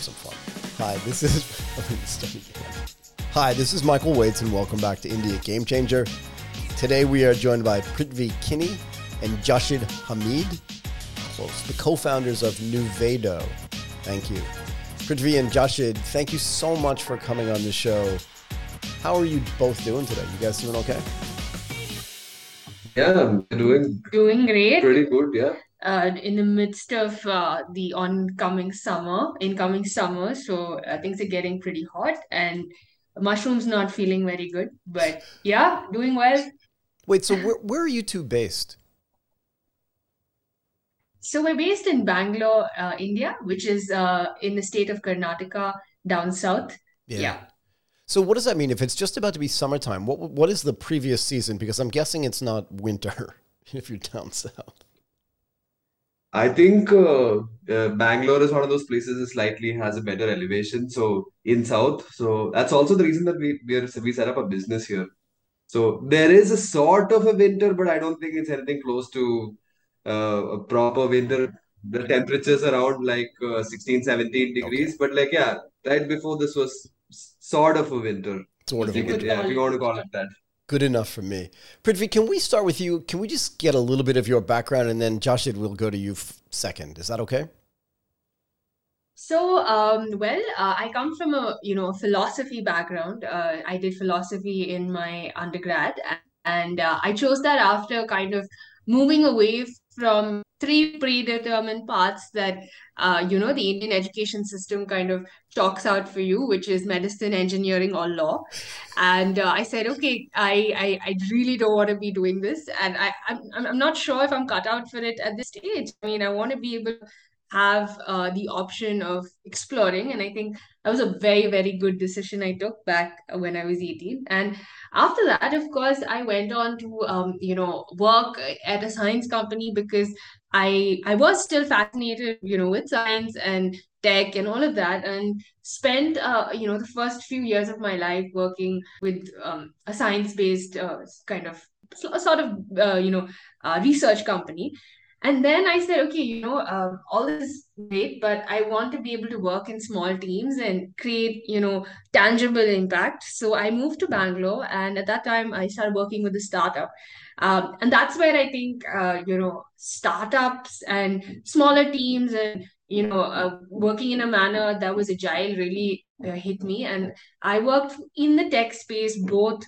have some fun. Hi, this is Hi, this is Michael Waitze, and welcome back to India Game Changer. Today we are joined by Prithvi Kini and Jashid Hameed, close, the co-founders of Nuvedo. Thank you, Prithvi and Jashid. Thank you so much for coming on the show. How are you both doing today? You guys doing okay? Yeah, I'm doing Doing great. pretty good. Yeah. Uh, in the midst of uh, the oncoming summer, incoming summer, so uh, things are getting pretty hot, and mushrooms not feeling very good. But yeah, doing well. Wait, so where, where are you two based? So we're based in Bangalore, uh, India, which is uh, in the state of Karnataka, down south. Yeah. So what does that mean? If it's just about to be summertime, what what is the previous season? Because I'm guessing it's not winter if you're down south. I think uh, uh, Bangalore is one of those places that slightly has a better elevation. So in South, so that's also the reason that we we, are, we set up a business here. So there is a sort of a winter, but I don't think it's anything close to uh, a proper winter. The temperatures around like uh, 16, 17 Okay, degrees, but like yeah, right before this was sort of a winter. sort of a You you could, could winter. yeah, if you want to call it that. Good enough for me. Prithvi, can we start with you? Can we just get a little bit of your background and then Jashid will go to you f- second. Is that okay? So, um, well, uh, I come from a, you know, philosophy background. Uh, I did philosophy in my undergrad, and uh, I chose that after kind of moving away from three predetermined paths that, uh, you know, the Indian education system kind of chalks out for you, which is medicine, engineering, or law. And uh, I said, okay, I, I, I really don't want to be doing this, and I, I'm, I'm not sure if I'm cut out for it at this stage. I mean, I want to be able to have uh, the option of exploring. And I think that was a very, very good decision I took back when I was 18. And after that, of course, I went on to, um, you know, work at a science company because I I was still fascinated, you know, with science and tech and all of that, and spent, uh, you know, the first few years of my life working with um, a science-based uh, kind of sort of, uh, you know, uh, research company and then I said, okay, you know, um, all this is great, but I want to be able to work in small teams and create, you know, tangible impact. So I moved to Bangalore, and at that time, I started working with a startup. Um, and that's where I think, uh, you know, startups and smaller teams and, you know, uh, working in a manner that was agile really uh, hit me. And I worked in the tech space, both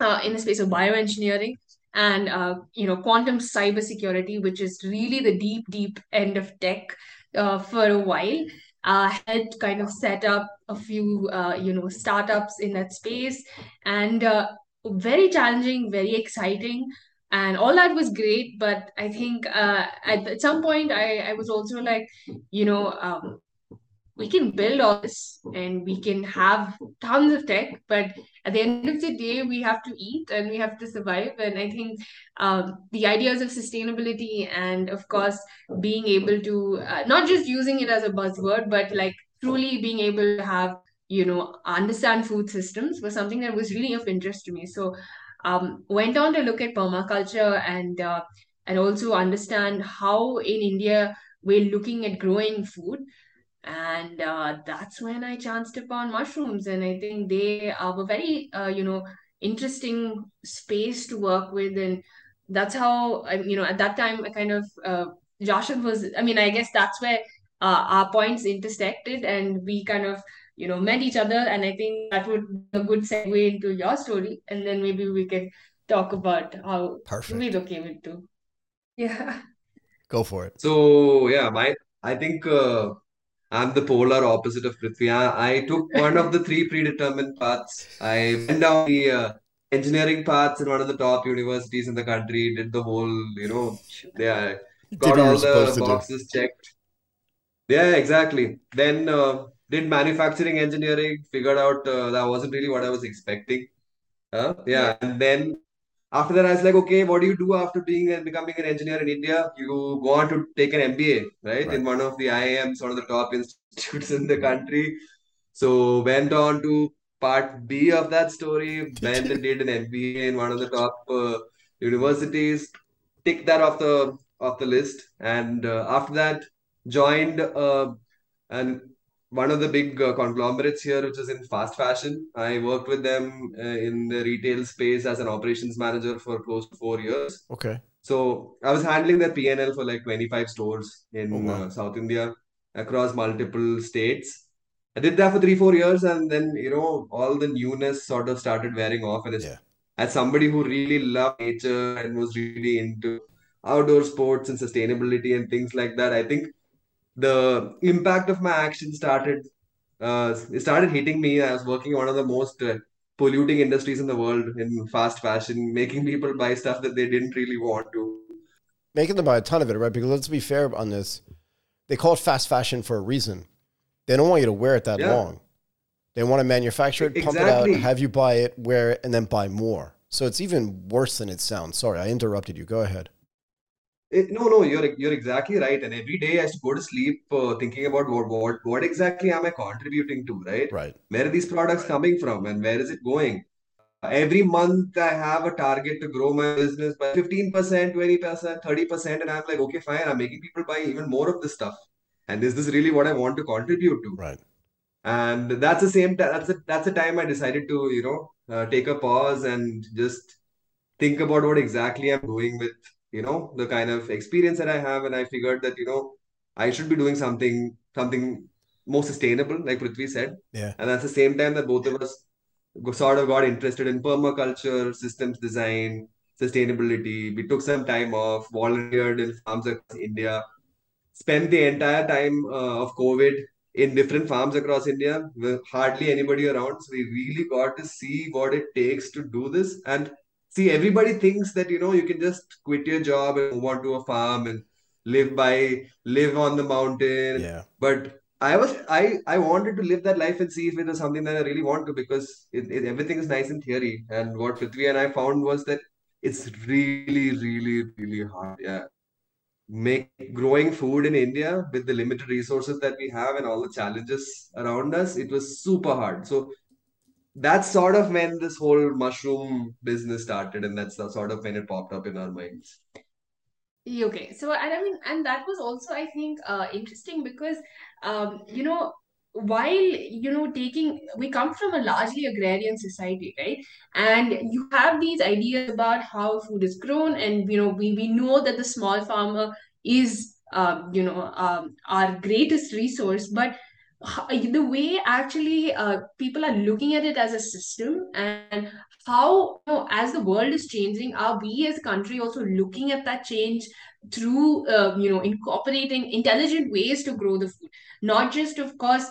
uh, in the space of bioengineering and uh, you know quantum cybersecurity, which is really the deep, deep end of tech uh, for a while. Uh, helped kind of set up a few uh, you know startups in that space, and uh, very challenging, very exciting. And all that was great, but I think uh, at, at some point I, I was also like, you know, um, we can build all this and we can have tons of tech, but at the end of the day, we have to eat and we have to survive. And I think um, the ideas of sustainability and, of course, being able to uh, not just using it as a buzzword, but like truly being able to have, you know, understand food systems was something that was really of interest to me. So, um, went on to look at permaculture and uh, and also understand how in India we're looking at growing food and uh, that's when I chanced upon mushrooms, and I think they are a very uh, you know interesting space to work with, and that's how I you know at that time I kind of uh, Jashid was I mean I guess that's where uh, our points intersected, and we kind of you know met each other, and I think that would be a good segue into your story, and then maybe we can talk about how Perfect. we Perfect. came into yeah. Go for it. So yeah, my I think uh, I'm the polar opposite of Prithvi. I, I took one of the three predetermined paths. I went down the uh, engineering paths in one of the top universities in the country, did the whole, you know, yeah, got what all the to do. boxes checked. Yeah, exactly. Then uh, did manufacturing engineering, figured out uh, that wasn't really what I was expecting. Huh? Yeah. Yeah, and then after that, I was like, okay, what do you do after being and becoming an engineer in India? You go on to take an MBA, right, Right. in one of the IIMs, one of the top institutes in the country. So went on to part B of that story, went and did an MBA in one of the top uh, universities. Tick that off the off the list, and uh, after that, joined uh, an one of the big uh, conglomerates here, which is in fast fashion. I worked with them uh, in the retail space as an operations manager for close to four years. Okay. So I was handling their P&L for like 25 stores in Oh, wow. uh, South India across multiple states. I did that for three, four years, and then you know all the newness sort of started wearing off. And it's, Yeah. as somebody who really loved nature and was really into outdoor sports and sustainability and things like that, I think the impact of my action started uh, it started hitting me. I was working in one of the most uh, polluting industries in the world in fast fashion, making people buy stuff that they didn't really want to. Making them buy a ton of it, right? Because let's be fair on this. They call it fast fashion for a reason. They don't want you to wear it that Yeah. long. They want to manufacture it, pump it out, have you buy it, wear it, and then buy more. So it's even worse than it sounds. Sorry, I interrupted you. Go ahead. It, no, no, you're you're exactly right. And every day I go to sleep uh, thinking about what what what exactly am I contributing to, right? Right. Where are these products coming from, and where is it going? Every month I have a target to grow my business by 15%, 20%, 30%, and I'm like, okay, fine, I'm making people buy even more of this stuff. And is this really what I want to contribute to? Right. And that's the same time, that's the, that's the time I decided to, you know, uh, take a pause and just think about what exactly I'm doing with, you know, the kind of experience that I have. And I figured that, you know, I should be doing something, something more sustainable, like Prithvi said. Yeah. And that's the same time that both of us sort of got interested in permaculture, systems design, sustainability. We took some time off, volunteered in farms across India, spent the entire time uh, of COVID in different farms across India with hardly anybody around. So we really got to see what it takes to do this. And see, everybody thinks that, you know, you can just quit your job and move on to a farm and live by, live on the mountain. Yeah. But I was, I, I wanted to live that life and see if it was something that I really want to because it, it, everything is nice in theory. And what Prithvi and I found was that it's really, really, really hard. Yeah make growing food in India with the limited resources that we have and all the challenges around us, it was super hard. So that's sort of when this whole mushroom business started, and that's the sort of when it popped up in our minds. Okay, so and I mean, and that was also, I think, uh, interesting because, um, you know, while you know taking, we come from a largely agrarian society, right? And you have these ideas about how food is grown, and you know, we we know that the small farmer is, uh, you know, um, our greatest resource, but the way actually uh, people are looking at it as a system and how you know, as the world is changing are we as a country also looking at that change through uh, you know incorporating intelligent ways to grow the food? Not just of course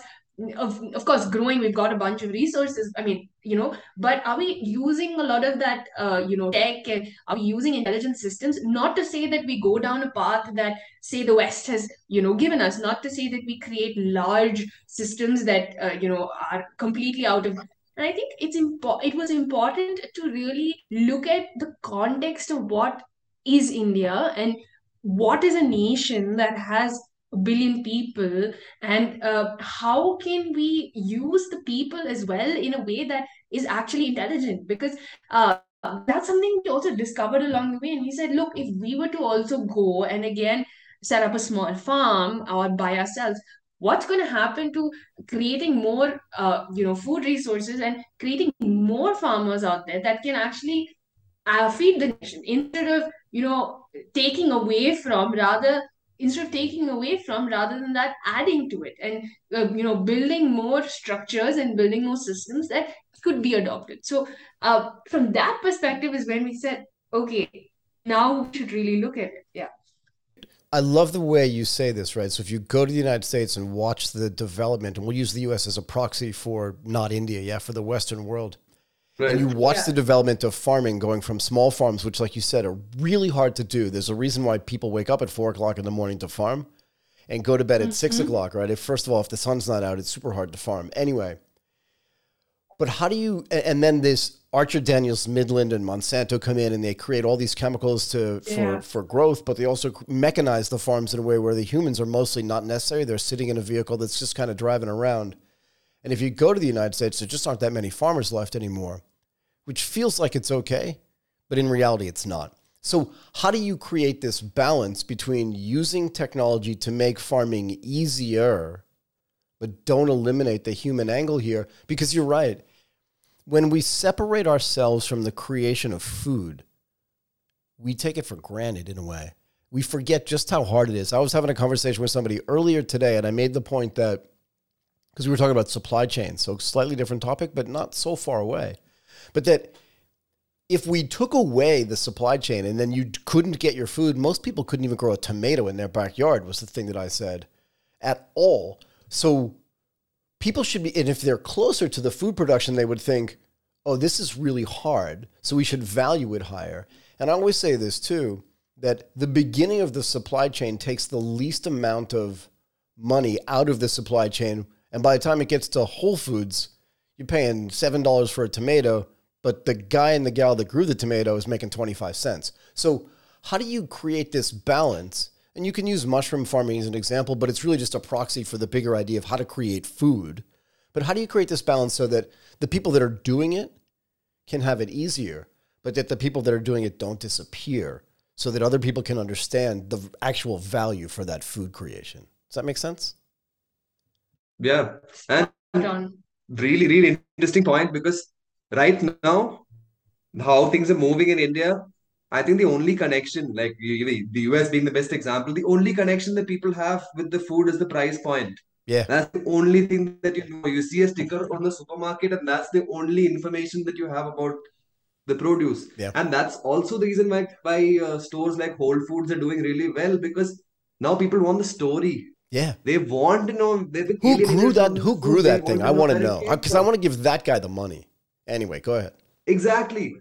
of, of course growing we've got a bunch of resources i mean you know but are we using a lot of that uh, you know tech and are we using intelligent systems? Not to say that we go down a path that say the west has you know given us not to say that we create large systems that uh, you know are completely out of and I think it's impo- it was important to really look at the context of what is India and what is a nation that has billion people and uh, how can we use the people as well in a way that is actually intelligent? Because uh, that's something we also discovered along the way and he said look if we were to also go and again set up a small farm or by ourselves what's going to happen to creating more uh, you know food resources and creating more farmers out there that can actually uh, feed the nation instead of you know taking away from rather instead of taking away from rather than that adding to it and uh, you know building more structures and building more systems that could be adopted so uh, from that perspective is when we said okay now we should really look at it yeah I love the way you say this, right? So if you go to the United States and watch the development, and we'll use the US as a proxy for not India, yeah, for the Western world. And you watch Yeah. the development of farming going from small farms, which, like you said, are really hard to do. There's a reason why people wake up at four o'clock in the morning to farm and go to bed at six mm-hmm. o'clock, right? If first of all, if the sun's not out, it's super hard to farm. Anyway, but how do you? And then this Archer Daniels, Midland, and Monsanto come in and they create all these chemicals to for Yeah. for growth, but they also mechanize the farms in a way where the humans are mostly not necessary. They're sitting in a vehicle that's just kind of driving around. And if you go to the United States, there just aren't that many farmers left anymore, which feels like it's okay, but in reality, it's not. So, how do you create this balance between using technology to make farming easier, but don't eliminate the human angle here because you're right. When we separate ourselves from the creation of food, we take it for granted in a way. We forget just how hard it is. I was having a conversation with somebody earlier today, and I made the point that because we were talking about supply chain, so slightly different topic, but not so far away. But that if we took away the supply chain and then you couldn't get your food, most people couldn't even grow a tomato in their backyard, was the thing that I said at all. So people should be, and if they're closer to the food production, they would think, oh, this is really hard. So we should value it higher. And I always say this too that the beginning of the supply chain takes the least amount of money out of the supply chain. And by the time it gets to Whole Foods, you're paying $7 for a tomato but the guy and the gal that grew the tomato is making 25 cents. So, how do you create this balance? And you can use mushroom farming as an example, but it's really just a proxy for the bigger idea of how to create food. But how do you create this balance so that the people that are doing it can have it easier, but that the people that are doing it don't disappear so that other people can understand the actual value for that food creation? Does that make sense? Yeah. And really, really interesting point because right now, how things are moving in India, I think the only connection, like the US being the best example, the only connection that people have with the food is the price point. Yeah. That's the only thing that you know. You see a sticker on the supermarket, and that's the only information that you have about the produce. Yeah. And that's also the reason why, why uh, stores like Whole Foods are doing really well because now people want the story. Yeah. They want to know. Who grew that? Who grew that thing? I want to know because I want to give that guy the money. Anyway, go ahead. Exactly.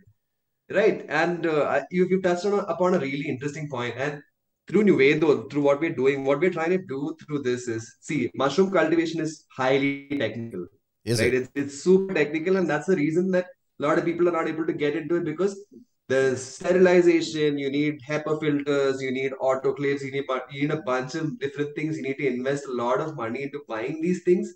Right. And uh, you, you touched on upon a really interesting point. And through Nuvedo, through what we're doing, what we're trying to do through this is see, mushroom cultivation is highly technical. Is right? It? It's, it's super technical. And that's the reason that a lot of people are not able to get into it because there's sterilization, you need HEPA filters, you need autoclaves, you need, you need a bunch of different things. You need to invest a lot of money into buying these things.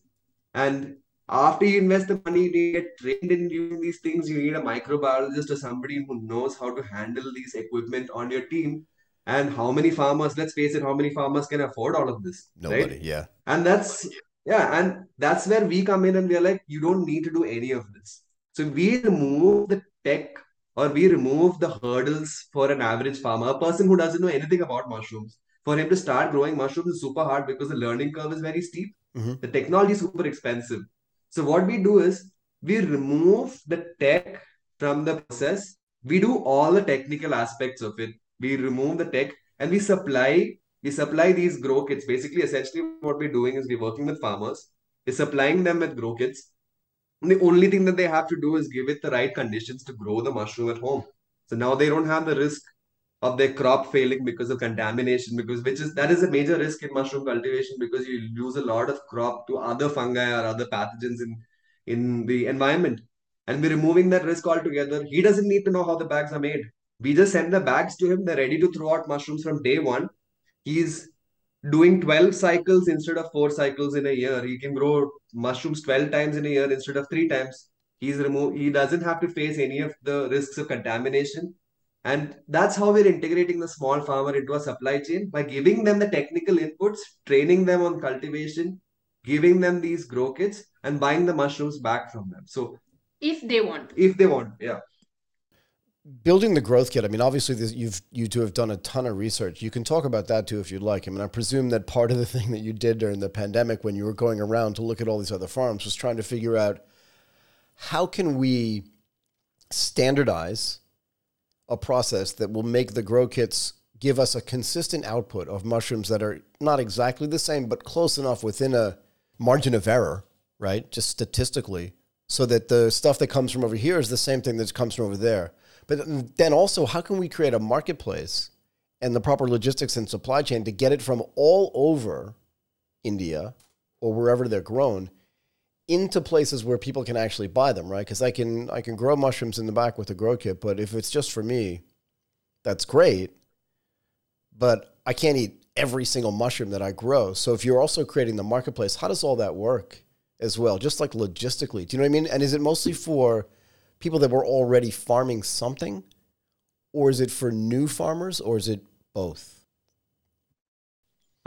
And after you invest the money, you get trained in doing these things. You need a microbiologist or somebody who knows how to handle these equipment on your team. And how many farmers, let's face it, how many farmers can afford all of this? Nobody, right? yeah. And that's, yeah, and that's where we come in and we're like, you don't need to do any of this. So we remove the tech or we remove the hurdles for an average farmer, a person who doesn't know anything about mushrooms. For him to start growing mushrooms is super hard because the learning curve is very steep. Mm-hmm. The technology is super expensive. So what we do is we remove the tech from the process. We do all the technical aspects of it. We remove the tech and we supply we supply these grow kits. Basically, essentially, what we're doing is we're working with farmers. We're supplying them with grow kits. The only thing that they have to do is give it the right conditions to grow the mushroom at home. So now they don't have the risk of their crop failing because of contamination because which is that is a major risk in mushroom cultivation because you lose a lot of crop to other fungi or other pathogens in in the environment. And we're removing that risk altogether. He doesn't need to know how the bags are made. We just send the bags to him. They're ready to throw out mushrooms from day one. He's doing 12 cycles instead of four cycles in a year. He can grow mushrooms 12 times in a year instead of three times he's removed he doesn't have to face any of the risks of contamination and that's how we're integrating the small farmer into a supply chain by giving them the technical inputs, training them on cultivation, giving them these grow kits, and buying the mushrooms back from them. So, if they want, if they want, yeah. Building the growth kit. I mean, obviously, this, you've you two have done a ton of research. You can talk about that too if you'd like. I mean, I presume that part of the thing that you did during the pandemic, when you were going around to look at all these other farms, was trying to figure out how can we standardize a process that will make the grow kits give us a consistent output of mushrooms that are not exactly the same, but close enough within a margin of error, right? Just statistically, so that the stuff that comes from over here is the same thing that comes from over there. But then also, how can we create a marketplace and the proper logistics and supply chain to get it from all over India or wherever they're grown into places where people can actually buy them, right? Because I can I can grow mushrooms in the back with a grow kit, but if it's just for me, that's great. But I can't eat every single mushroom that I grow. So if you're also creating the marketplace, how does all that work as well? Just like logistically, do you know what I mean? And is it mostly for people that were already farming something, or is it for new farmers, or is it both?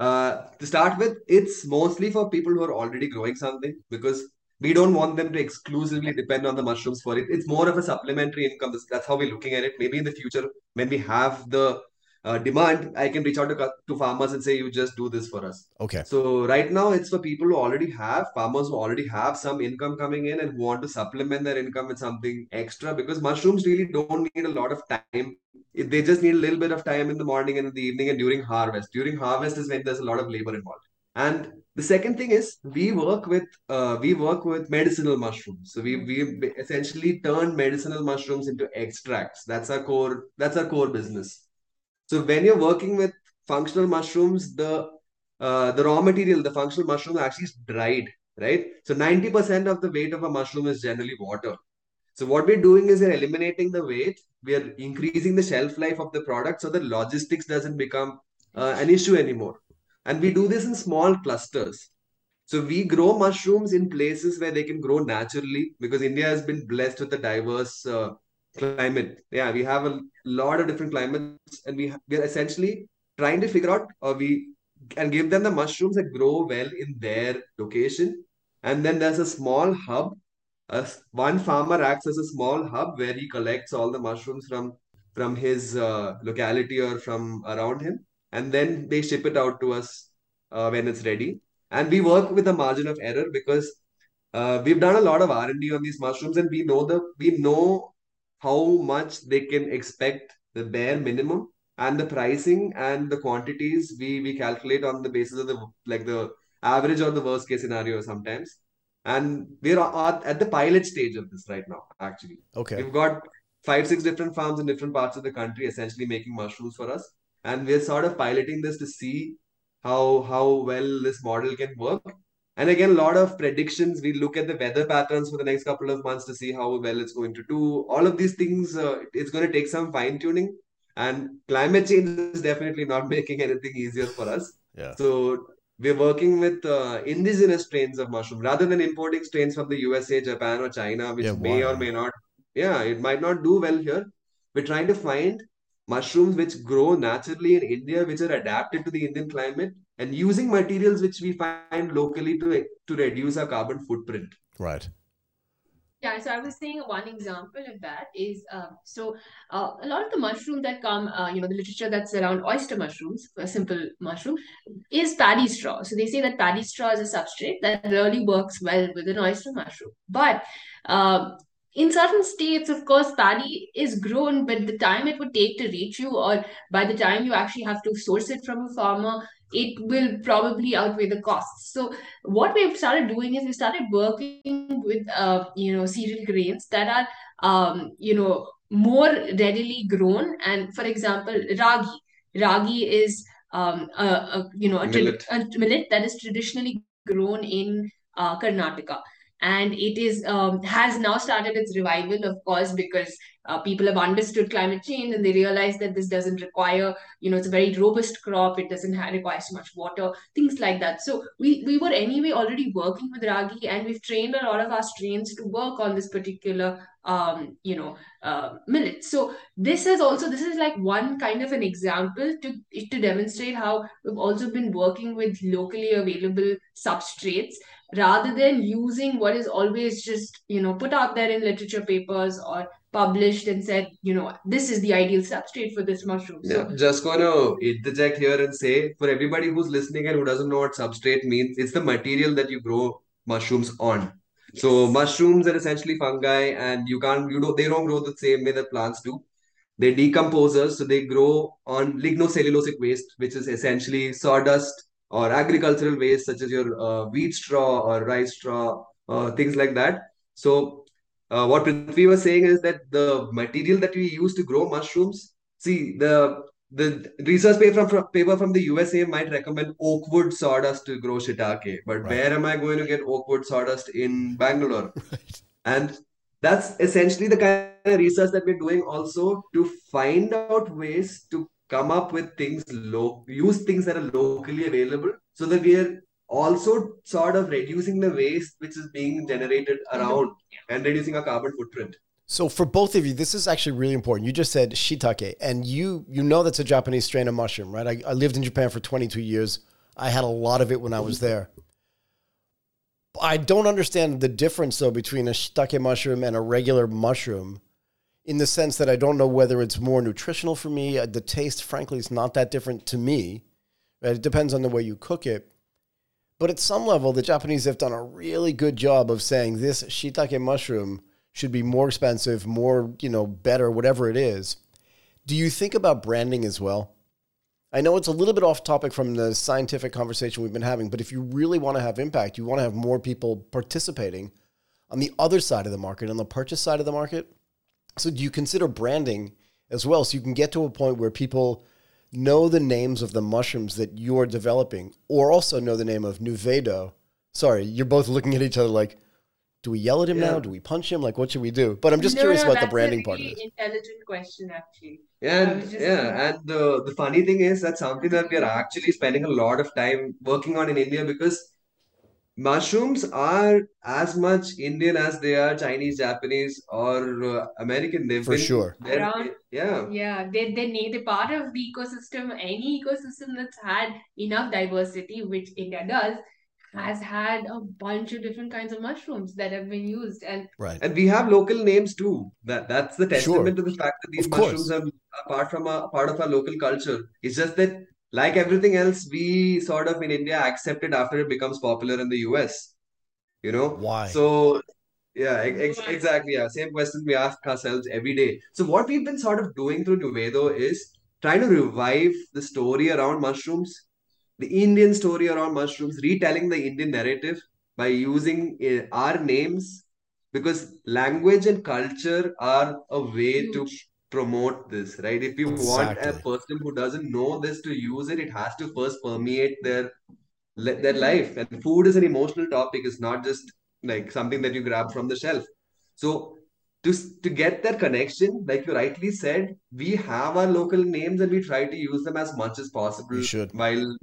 uh, to start with, it's mostly for people who are already growing something because we don't want them to exclusively depend on the mushrooms for it. It's more of a supplementary income. That's how we're looking at it. Maybe in the future, when we have the uh, demand, I can reach out to, to farmers and say, you just do this for us. Okay. So right now, it's for people who already have, farmers who already have some income coming in and who want to supplement their income with something extra because mushrooms really don't need a lot of time. They just need a little bit of time in the morning and in the evening and during harvest. During harvest is when there's a lot of labor involved. And the second thing is we work with uh, we work with medicinal mushrooms. So we we essentially turn medicinal mushrooms into extracts. That's our core. That's our core business. So when you're working with functional mushrooms, the uh, the raw material, the functional mushroom actually is dried, right? So 90% of the weight of a mushroom is generally water. So what we're doing is we're eliminating the weight, we're increasing the shelf life of the product so the logistics doesn't become uh, an issue anymore. And we do this in small clusters. So we grow mushrooms in places where they can grow naturally because India has been blessed with a diverse uh, climate. Yeah, we have a lot of different climates, and we we are essentially trying to figure out or we and give them the mushrooms that grow well in their location. And then there's a small hub. Uh, one farmer acts as a small hub where he collects all the mushrooms from from his uh, locality or from around him and then they ship it out to us uh, when it's ready. And we work with a margin of error because uh, we've done a lot of R&D on these mushrooms, and we know the we know how much they can expect the bare minimum and the pricing and the quantities we we calculate on the basis of the like the average or the worst case scenario sometimes. And we're at, the pilot stage of this right now actually. Okay. We've got five six different farms in different parts of the country essentially making mushrooms for us. And we're sort of piloting this to see how how well this model can work. And again, a lot of predictions. We look at the weather patterns for the next couple of months to see how well it's going to do. All of these things, uh, it's going to take some fine tuning. And climate change is definitely not making anything easier for us. Yeah. So we're working with uh, indigenous strains of mushroom rather than importing strains from the USA, Japan, or China, which Yeah, may or may not. Yeah, it might not do well here. We're trying to find mushrooms which grow naturally in India, which are adapted to the Indian climate, and using materials which we find locally to, to reduce our carbon footprint. Right. Yeah, so I was saying one example of that is um, so uh, a lot of the mushrooms that come, uh, you know, the literature that's around oyster mushrooms, a simple mushroom, is paddy straw. So they say that paddy straw is a substrate that really works well with an oyster mushroom. But um, in certain states, of course, paddy is grown, but the time it would take to reach you, or by the time you actually have to source it from a farmer, it will probably outweigh the costs. So what we've started doing is we started working with uh, you know cereal grains that are um, you know more readily grown. And for example, ragi. Ragi is um, a, a you know a, tra- Millet. a millet that is traditionally grown in uh, Karnataka and it is um, has now started its revival of course because uh, people have understood climate change and they realize that this doesn't require you know it's a very robust crop. It doesn't require so much water things like that. So we we were anyway already working with ragi and we've trained a lot of our strains to work on this particular um, you know uh, millet. So this is also this is like one kind of an example to to demonstrate how we've also been working with locally available substrates rather than using what is always just you know put out there in literature papers or published and said you know this is the ideal substrate for this mushroom so Yeah, just gonna interject here and say for everybody who's listening and who doesn't know what substrate means, it's the material that you grow mushrooms on. So mushrooms are essentially fungi, and you can't you don't they don't grow the same way that plants do. They decomposers, so they grow on lignocellulosic waste, which is essentially sawdust or agricultural waste such as your uh, wheat straw or rice straw, uh, things like that. So uh, what we were saying is that the material that we use to grow mushrooms, see the the research paper from, paper from the USA might recommend oak wood sawdust to grow shiitake, but Right. where am I going to get oak wood sawdust in Bangalore? Right. And that's essentially the kind of research that we're doing also to find out ways to come up with things low, use things that are locally available so that we are also sort of reducing the waste which is being generated mm-hmm. around and reducing our carbon footprint. So for both of you, this is actually really important. You just said shiitake, and you you know that's a Japanese strain of mushroom, right? I, I lived in Japan for 22 years. I had a lot of it when I was there. I don't understand the difference though between a shiitake mushroom and a regular mushroom in the sense that I don't know whether it's more nutritional for me. Uh, The taste, frankly, is not that different to me. Right? It depends on the way you cook it. But at some level, the Japanese have done a really good job of saying this shiitake mushroom should be more expensive, more, you know, better, whatever it is. Do you think about branding as well? I know it's a little bit off topic from the scientific conversation we've been having, but if you really want to have impact, you want to have more people participating on the other side of the market, on the purchase side of the market. So, do you consider branding as well so you can get to a point where people know the names of the mushrooms that you're developing or also know the name of Nuvedo? Sorry, you're both looking at each other like, do we yell at him Yeah. now? Do we punch him? Like, what should we do? But I'm just No, curious no, about the that's a branding part of really this. Intelligent question, actually. I And just yeah, gonna- and the the funny thing is that's something that we are actually spending a lot of time working on in India because mushrooms are as much Indian as they are Chinese, Japanese, or uh, American. They've For been sure. they're- Around- yeah. Yeah, they they need a part of the ecosystem. Any ecosystem that's had enough diversity, which India does, has had a bunch of different kinds of mushrooms that have been used. And Right. And we have local names too. That that's the testament to the fact that these Of course. mushrooms are a part from a part of our local culture. It's just that, like everything else, we sort of in India accept it after it becomes popular in the US. You know? Why? So yeah, ex- ex- exactly. Yeah, same question we ask ourselves every day. So what we've been sort of doing through Nuvedo is trying to revive the story around mushrooms, the Indian story around mushrooms, retelling the Indian narrative by using uh, our names because language and culture are a way to Huge. Promote this, right? If you want a person who doesn't know this to use it, it has to first permeate their their life. And food is an emotional topic. It's not just like something that you grab from the shelf. So to to get that connection, like you rightly said, we have our local names and we try to use them as much as possible should. while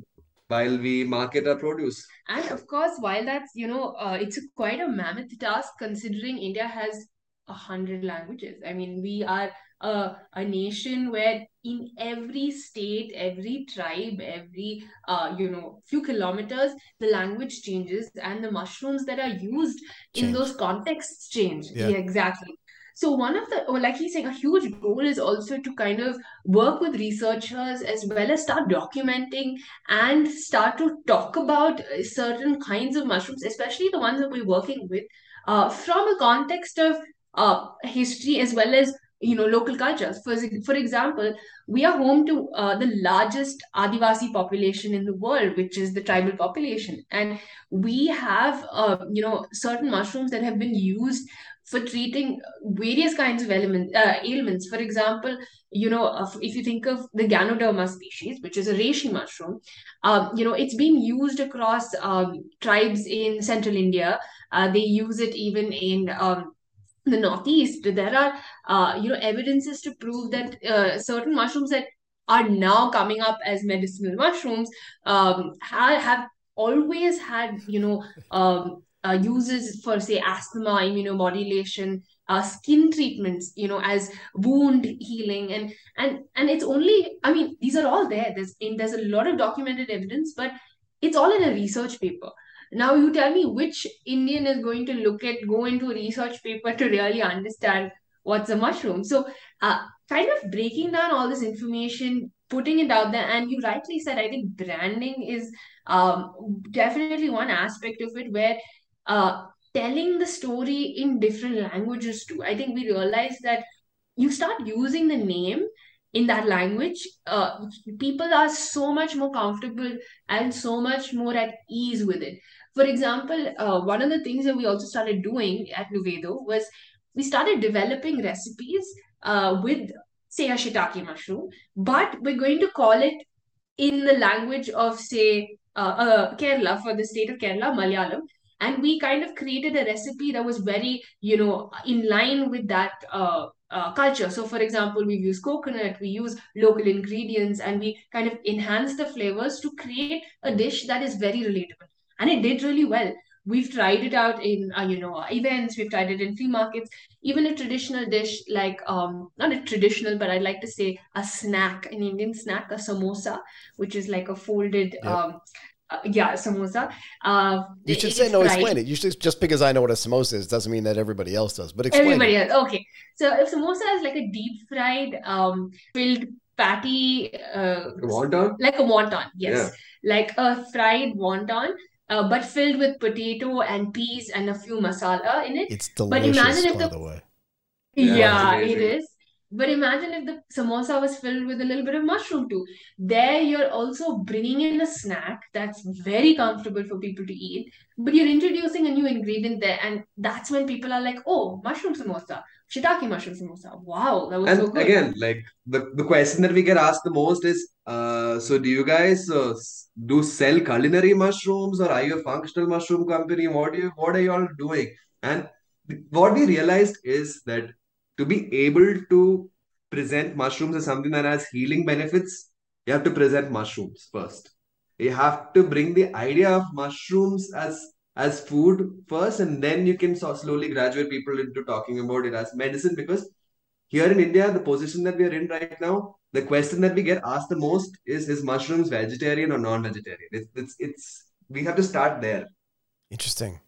while we market our produce. and of course, while that's you know, uh, it's a, quite a mammoth task considering India has a hundred languages. I mean, we are a a nation where in every state, every tribe, every uh, you know, few kilometers, the language changes and the mushrooms that are used in those contexts change. Yeah. Yeah, exactly. So one of the, or like he's saying, a huge goal is also to kind of work with researchers as well as start documenting and start to talk about uh, certain kinds of mushrooms, especially the ones that we're working with, uh, from a context of uh, history as well as you know local cultures. For for example, we are home to uh, the largest Adivasi population in the world, which is the tribal population, and we have uh, you know certain mushrooms that have been used for treating various kinds of elements, uh, ailments. For example, you know, uh, if you think of the Ganoderma species, which is a reishi mushroom, um, you know, it's being used across um, tribes in central India. Uh, they use it even in um, the northeast. There are, uh, you know, evidences to prove that uh, certain mushrooms that are now coming up as medicinal mushrooms um, have, have always had, you know, um, uh, uses for say asthma, immunomodulation, uh, skin treatments, you know, as wound healing, and and and it's only, I mean, these are all there. There's in there's a lot of documented evidence, but it's all in a research paper. Now you tell me which Indian is going to look at go into a research paper to really understand what's a mushroom. So, uh, kind of breaking down all this information, putting it out there, and you rightly said, I think branding is um, definitely one aspect of it where uh, telling the story in different languages too. I think we realize that you start using the name in that language, uh, people are so much more comfortable and so much more at ease with it. For example, uh, one of the things that we also started doing at Nuvedo was we started developing recipes uh, with, say, a shiitake mushroom, but we're going to call it in the language of, say, uh, uh, Kerala, for the state of Kerala, Malayalam. And we kind of created a recipe that was very, you know, in line with that uh, uh, culture. So, for example, we use coconut, we use local ingredients, and we kind of enhance the flavors to create a dish that is very relatable. And it did really well. We've tried it out in, uh, you know, events. We've tried it in flea markets. Even a traditional dish like, um, not a traditional, but I'd like to say a snack, an Indian snack, a samosa, which is like a folded Yep. um, uh, yeah, samosa. Uh, you should say no. Fried. Explain it. You should just because I know what a samosa is doesn't mean that everybody else does. But everybody it. else. Okay. So if samosa is like a deep fried, um, filled patty, uh, wonton, like a wonton. Yes, yeah. like a fried wonton. Uh, but filled with potato and peas and a few masala in it. It's delicious, but imagine if the, the way. Yeah, yeah it is. But imagine if the samosa was filled with a little bit of mushroom too. There, you're also bringing in a snack that's very comfortable for people to eat, but you're introducing a new ingredient there. And that's when people are like, oh, mushroom samosa, shiitake mushroom samosa. Wow, that was and so good. Again, like the, the question that we get asked the most is uh, so do you guys uh, do sell culinary mushrooms or are you a functional mushroom company? What, do you, what are you all doing? And what we realized is that to be able to present mushrooms as something that has healing benefits, you have to present mushrooms first. You have to bring the idea of mushrooms as as food first, and then you can so slowly graduate people into talking about it as medicine. Because here in India, the position that we are in right now, the question that we get asked the most is: Is mushrooms vegetarian or non-vegetarian? It's it's, it's we have to start there. Interesting.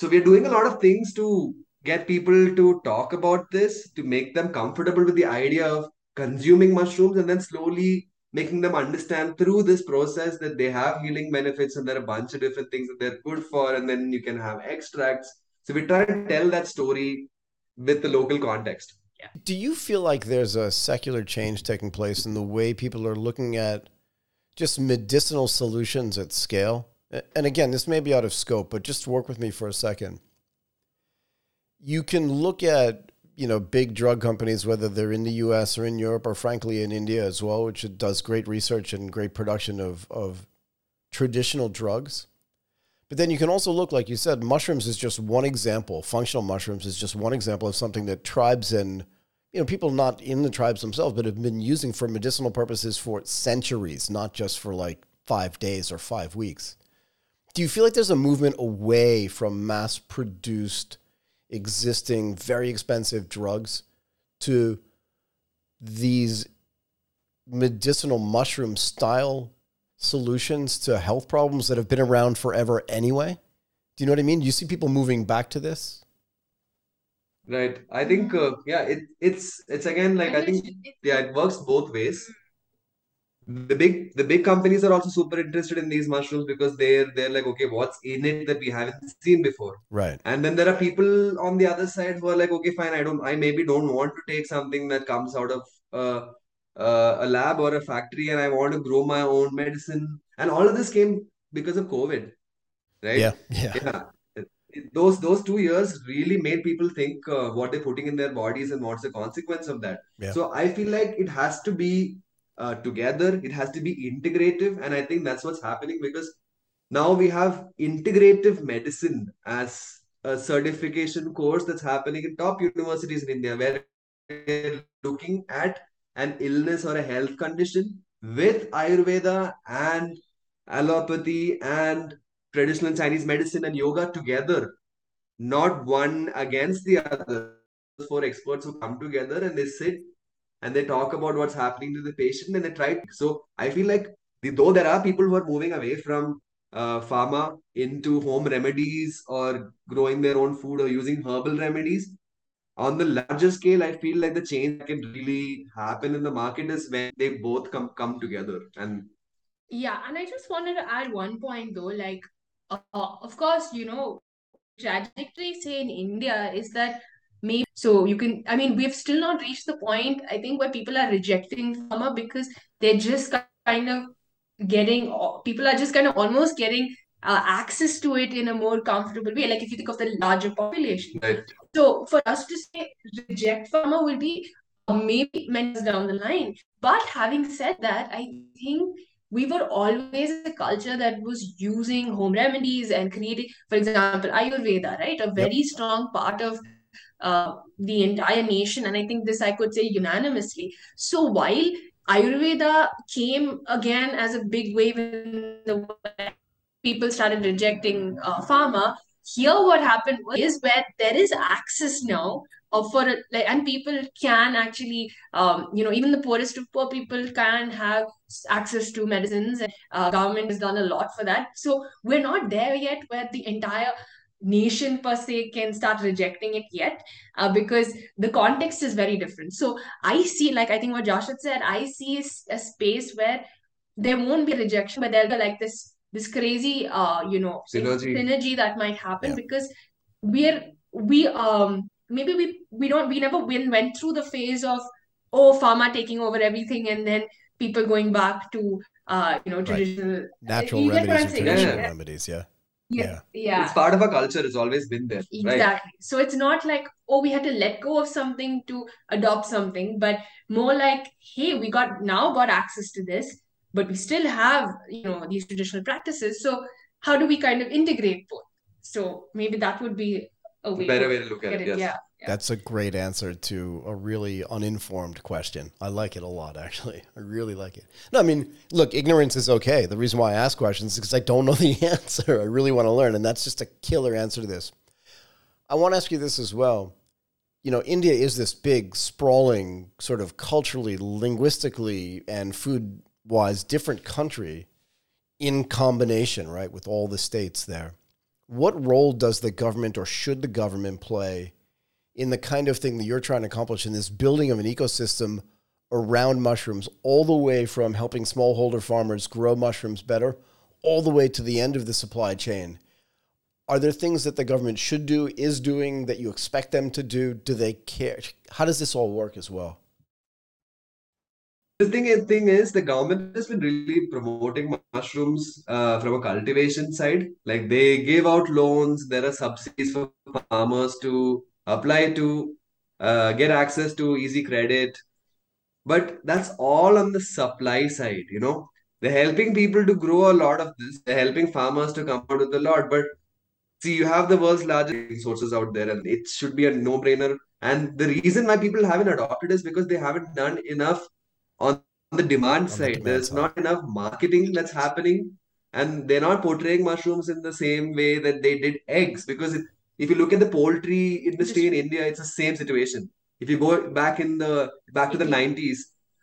So we're doing a lot of things to get people to talk about this, to make them comfortable with the idea of consuming mushrooms, and then slowly making them understand through this process that they have healing benefits and there are a bunch of different things that they're good for, and then you can have extracts. So we try to tell that story with the local context. Yeah. Do you feel like there's a secular change taking place in the way people are looking at just medicinal solutions at scale? And again, this may be out of scope, but just work with me for a second you can look at you know big drug companies, whether they're in the U.S. or in Europe or frankly in India as well, which does great research and great production of of traditional drugs. But then you can also look, like you said, mushrooms is just one example. Functional mushrooms is just one example of something that tribes and you know people not in the tribes themselves, but have been using for medicinal purposes for centuries, not just for like five days or five weeks. Do you feel like there's a movement away from mass produced existing very expensive drugs to these medicinal mushroom style solutions to health problems that have been around forever anyway? Do you know what I mean? You see people moving back to this? Right. I think uh, yeah, it it's it's again like I think yeah, it works both ways the big the big companies are also super interested in these mushrooms because they're they're like okay what's in it that we haven't seen before? Right. And then there are people on the other side who are like okay fine i don't i maybe don't want to take something that comes out of uh, uh, a lab or a factory and i want to grow my own medicine. And all of this came because of covid right? Yeah yeah, yeah. those those two years really made people think uh, what they're putting in their bodies and what's the consequence of that. Yeah. so i feel like it has to be uh, together. It has to be integrative. And I think that's what's happening because now we have integrative medicine as a certification course that's happening in top universities in India, where we're looking at an illness or a health condition with Ayurveda and allopathy and traditional Chinese medicine and yoga together, not one against the other. Four experts who come together and they sit and they talk about what's happening to the patient and they try. So I feel like though there are people who are moving away from uh, pharma into home remedies or growing their own food or using herbal remedies, on the larger scale, I feel like the change that can really happen in the market is when they both come come together. And yeah, and I just wanted to add one point though, like uh, of course, you know, trajectory say in India is that maybe so you can i mean we've still not reached the point i think where people are rejecting pharma because they're just kind of getting people are just kind of almost getting uh, access to it in a more comfortable way like if you think of the larger population right. so for us to say reject pharma will be uh, maybe months down the line but having said that i think we were always a culture that was using home remedies and creating, for example, Ayurveda, right? A very yep. strong part of uh, the entire nation, and I think this I could say unanimously. So while Ayurveda came again as a big wave in the people started rejecting uh, pharma. here what happened is where there is access now of for like and people can actually um, you know even the poorest of poor people can have access to medicines and uh, government has done a lot for that so we're not there yet where the entire nation per se can start rejecting it yet uh, because the context is very different so i see like i think what Jashid said i see a space where there won't be rejection but there'll be like this this crazy uh you know synergy, synergy that might happen yeah. because we're we um maybe we we don't we never win went through the phase of oh pharma taking over everything and then people going back to uh you know traditional right. natural remedies traditional yeah. remedies yeah yeah. yeah it's part of our culture it's always been there exactly right? so it's not like oh we had to let go of something to adopt something but more like hey we got now got access to this but we still have you know these traditional practices so how do we kind of integrate both so maybe that would be a way better way to look at it, it. Yes. yeah that's a great answer to a really uninformed question. I like it a lot, actually. I really like it. No, I mean, look, ignorance is okay. The reason why I ask questions is because I don't know the answer. I really want to learn, and that's just a killer answer to this. I want to ask you this as well. You know, India is this big, sprawling, sort of culturally, linguistically, and food wise different country in combination, right, with all the states there. What role does the government or should the government play in the kind of thing that you're trying to accomplish in this building of an ecosystem around mushrooms, all the way from helping smallholder farmers grow mushrooms better, all the way to the end of the supply chain? Are there things that the government should do, is doing, that you expect them to do? Do they care? How does this all work as well? the thing, thing is the government has been really promoting mushrooms uh, from a cultivation side like they give out loans there are subsidies for farmers to apply to uh, get access to easy credit but that's all on the supply side you know they're helping people to grow a lot of this they're helping farmers to come out with a lot but see you have the world's largest resources out there and it should be a no-brainer and the reason why people haven't adopted is because they haven't done enough on the demand on side. The demand There's side. not enough marketing that's happening, and they're not portraying mushrooms in the same way that they did eggs. Because it, if you look at the poultry industry in India, it's the same situation. If you go back in the back to the 90s,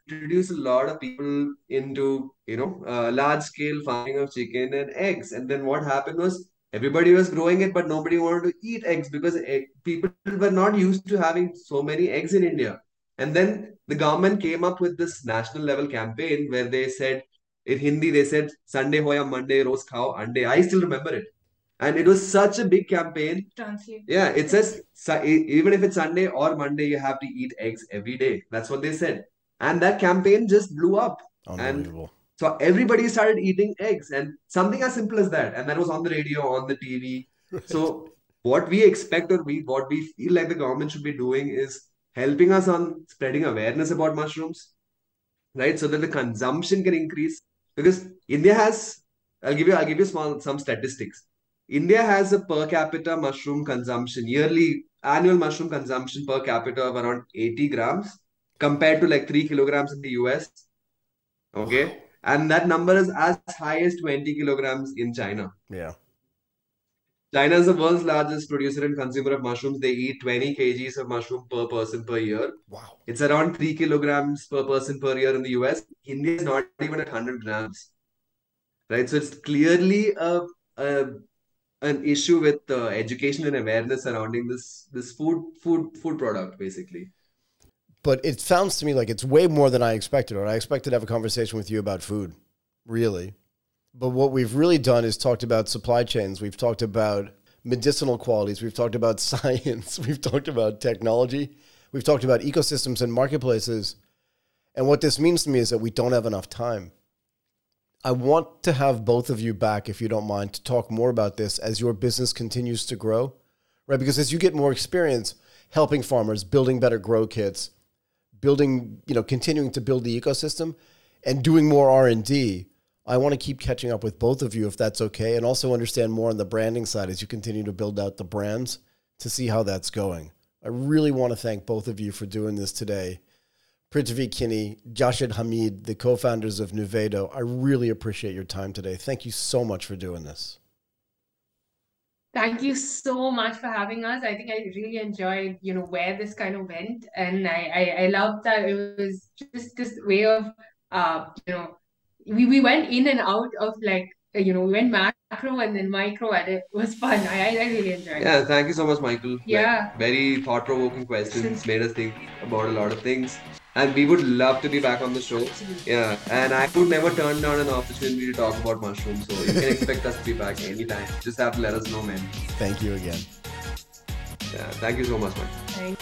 introduced a lot of people into you know uh, large scale farming of chicken and eggs, and then what happened was everybody was growing it, but nobody wanted to eat eggs because egg, people were not used to having so many eggs in India. And then the government came up with this national level campaign where they said, in Hindi, they said, Sunday hoya Monday, rose khao ande. I still remember it. And it was such a big campaign. Translate. Yeah, it says, even if it's Sunday or Monday, you have to eat eggs every day. That's what they said. And that campaign just blew up. Unbelievable. And so everybody started eating eggs and something as simple as that. And that was on the radio, on the TV. Right. So what we expect or we what we feel like the government should be doing is helping us on spreading awareness about mushrooms, right? So that the consumption can increase. Because India has, I'll give you, I'll give you small some statistics. India has a per capita mushroom consumption, yearly annual mushroom consumption per capita of around 80 grams compared to like 3 kilograms in the US. Okay. And that number is as high as 20 kilograms in China. Yeah. China is the world's largest producer and consumer of mushrooms. They eat 20 kgs of mushroom per person per year. Wow. It's around 3 kilograms per person per year in the US. India is not even at 100 grams. Right? So it's clearly a, a an issue with uh, education and awareness surrounding this this food food food product basically. But it sounds to me like it's way more than I expected. Or I expected to have a conversation with you about food, really. But what we've really done is talked about supply chains. We've talked about medicinal qualities. We've talked about science. We've talked about technology. We've talked about ecosystems and marketplaces. And what this means to me is that we don't have enough time. I want to have both of you back, if you don't mind, to talk more about this as your business continues to grow, right? Because as you get more experience helping farmers, building better grow kits, building, you know, continuing to build the ecosystem and doing more R&D, I want to keep catching up with both of you if that's okay, and also understand more on the branding side as you continue to build out the brands to see how that's going. I really want to thank both of you for doing this today. Prithvi Kini, Jashid Hameed, the co founders of Nuvedo, I really appreciate your time today. Thank you so much for doing this. Thank you so much for having us. I think I really enjoyed, you know, where this kind of went, and I I, I love that it was just this way of, uh, you know, we we went in and out of like, you know, we went macro and then micro, and it was fun. I I really enjoyed. It. Yeah, thank you so much, Michael. Like, Yeah. very thought-provoking questions made us think about a lot of things, and we would love to be back on the show. Absolutely. Yeah, and I would never turn down an opportunity to talk about mushrooms, so you can expect us to be back anytime. Just have to let us know, man. Thank you again. Yeah, thank you so much, man. Thank